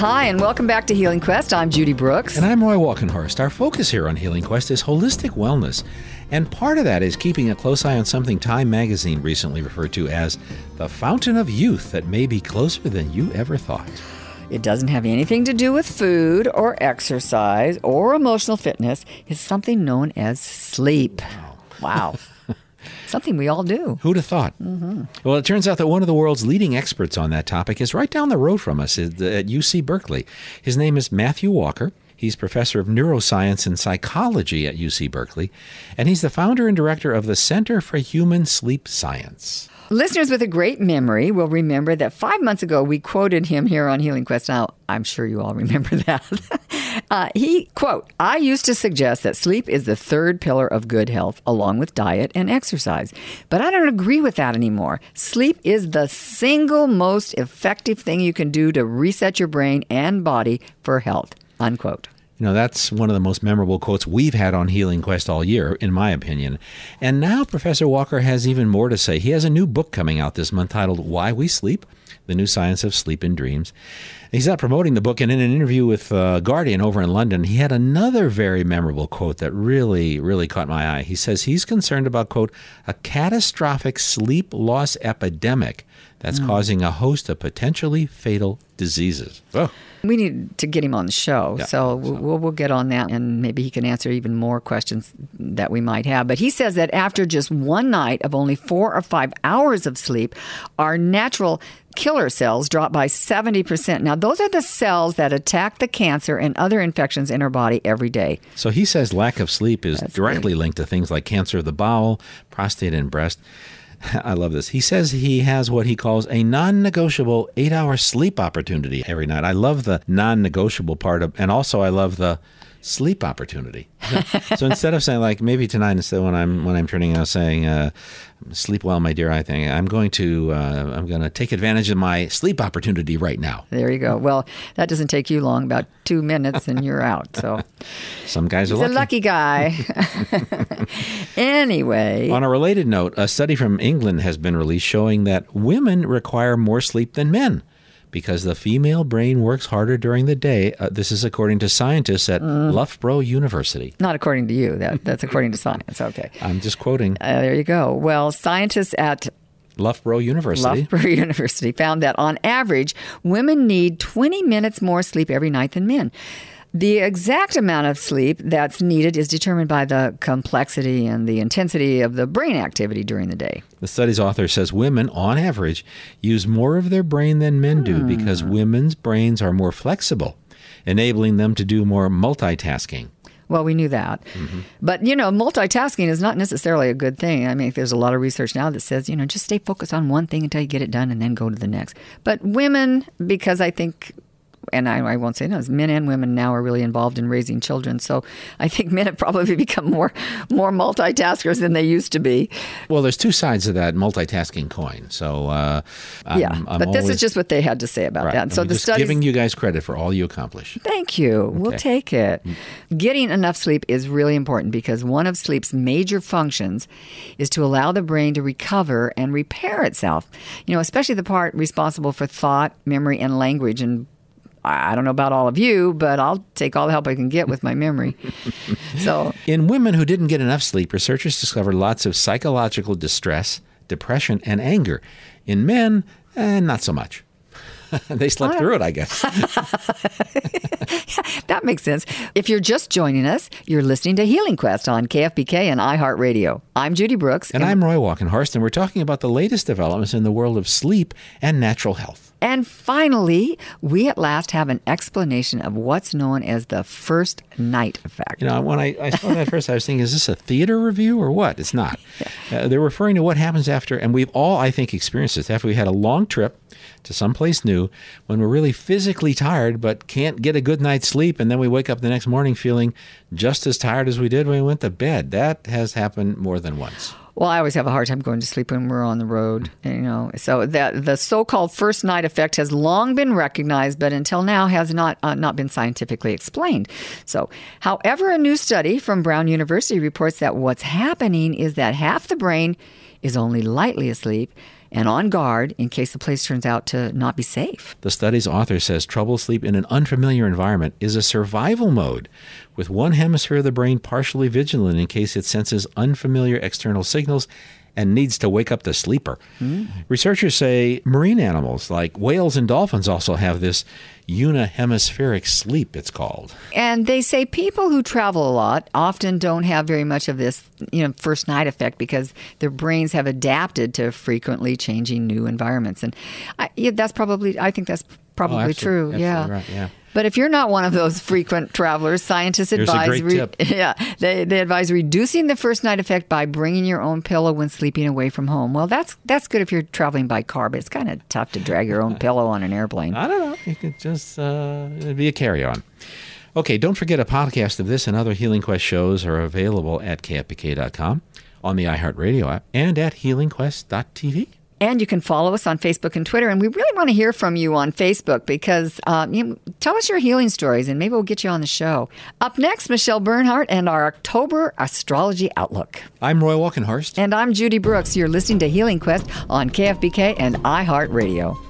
Hi, and welcome back to Healing Quest. I'm Judy Brooks. And I'm Roy Walkenhorst. Our focus here on Healing Quest is holistic wellness. And part of that is keeping a close eye on something Time magazine recently referred to as the fountain of youth that may be closer than you ever thought. It doesn't have anything to do with food or exercise or emotional fitness. It's something known as sleep. Wow. something we all do. Who'd have thought? Mm-hmm. Well, it turns out that one of the world's leading experts on that topic is right down the road from us at UC Berkeley. His name is Matthew Walker. He's professor of neuroscience and psychology at UC Berkeley, and he's the founder and director of the Center for Human Sleep Science. Listeners with a great memory will remember that five months ago we quoted him here on Healing Quest. Now, I'm sure you all remember that. Uh, he, quote, I used to suggest that sleep is the third pillar of good health, along with diet and exercise. But I don't agree with that anymore. Sleep is the single most effective thing you can do to reset your brain and body for health, unquote. You know, that's one of the most memorable quotes we've had on Healing Quest all year, in my opinion. And now Professor Walker has even more to say. He has a new book coming out this month titled Why We Sleep The New Science of Sleep and Dreams. He's not promoting the book, and in an interview with uh, Guardian over in London, he had another very memorable quote that really, really caught my eye. He says he's concerned about, quote, a catastrophic sleep loss epidemic that's mm. causing a host of potentially fatal diseases. Oh. We need to get him on the show, yeah, so we'll, we'll get on that, and maybe he can answer even more questions that we might have. But he says that after just one night of only four or five hours of sleep, our natural killer cells drop by 70%. Now, those are the cells that attack the cancer and other infections in our body every day. So he says lack of sleep is That's directly linked to things like cancer of the bowel, prostate, and breast. I love this. He says he has what he calls a non negotiable eight hour sleep opportunity every night. I love the non negotiable part of, and also I love the sleep opportunity. so instead of saying like maybe tonight, instead when I'm when I'm turning out saying uh, sleep well, my dear, I think I'm going to uh, I'm going to take advantage of my sleep opportunity right now. There you go. Well, that doesn't take you long, about two minutes, and you're out. So some guys are lucky. a lucky guy. anyway, on a related note, a study from England has been released showing that women require more sleep than men because the female brain works harder during the day. Uh, this is according to scientists at mm. Loughborough University. Not according to you. That, that's according to science. Okay. I'm just quoting. Uh, there you go. Well, scientists at Loughborough University. Loughborough University found that on average, women need 20 minutes more sleep every night than men. The exact amount of sleep that's needed is determined by the complexity and the intensity of the brain activity during the day. The study's author says women, on average, use more of their brain than men do hmm. because women's brains are more flexible, enabling them to do more multitasking. Well, we knew that. Mm-hmm. But, you know, multitasking is not necessarily a good thing. I mean, there's a lot of research now that says, you know, just stay focused on one thing until you get it done and then go to the next. But women, because I think and I, I, won't say no, men and women now are really involved in raising children. So I think men have probably become more more multitaskers than they used to be. Well, there's two sides of that multitasking coin. So uh, I'm, yeah, I'm but always, this is just what they had to say about right. that. So I'm the studies, giving you guys credit for all you accomplish. Thank you. Okay. We'll take it. Getting enough sleep is really important because one of sleep's major functions is to allow the brain to recover and repair itself. You know, especially the part responsible for thought, memory, and language and I don't know about all of you, but I'll take all the help I can get with my memory. so, in women who didn't get enough sleep, researchers discovered lots of psychological distress, depression, and anger. In men, eh, not so much. they slept through it, I guess. that makes sense. If you're just joining us, you're listening to Healing Quest on KFBK and iHeartRadio. I'm Judy Brooks. And, and I'm Roy Walkenhorst, and we're talking about the latest developments in the world of sleep and natural health. And finally, we at last have an explanation of what's known as the first night effect. You know, when I, I saw that first, I was thinking, is this a theater review or what? It's not. Uh, they're referring to what happens after, and we've all, I think, experienced this after we had a long trip to someplace new when we're really physically tired but can't get a good night's sleep, and then we wake up the next morning feeling just as tired as we did when we went to bed. That has happened more than once. Well, I always have a hard time going to sleep when we're on the road, you know. So that the so-called first night effect has long been recognized, but until now has not uh, not been scientifically explained. So, however, a new study from Brown University reports that what's happening is that half the brain is only lightly asleep and on guard in case the place turns out to not be safe. The study's author says trouble sleep in an unfamiliar environment is a survival mode, with one hemisphere of the brain partially vigilant in case it senses unfamiliar external signals and needs to wake up the sleeper. Mm. Researchers say marine animals like whales and dolphins also have this unihemispheric sleep, it's called. And they say people who travel a lot often don't have very much of this, you know, first night effect because their brains have adapted to frequently changing new environments. And I, yeah, that's probably, I think that's probably oh, true. Absolutely yeah. Right, yeah. But if you're not one of those frequent travelers, scientists advise re- yeah they, they advise reducing the first night effect by bringing your own pillow when sleeping away from home. Well, that's that's good if you're traveling by car, but it's kind of tough to drag your own pillow on an airplane. I don't know. You could just uh, be a carry-on. Okay, don't forget a podcast of this and other Healing Quest shows are available at kfbk.com, on the iHeartRadio app, and at healingquest.tv. And you can follow us on Facebook and Twitter. And we really want to hear from you on Facebook because um, you know, tell us your healing stories and maybe we'll get you on the show. Up next, Michelle Bernhardt and our October Astrology Outlook. I'm Roy Walkenhorst. And I'm Judy Brooks. You're listening to Healing Quest on KFBK and iHeartRadio.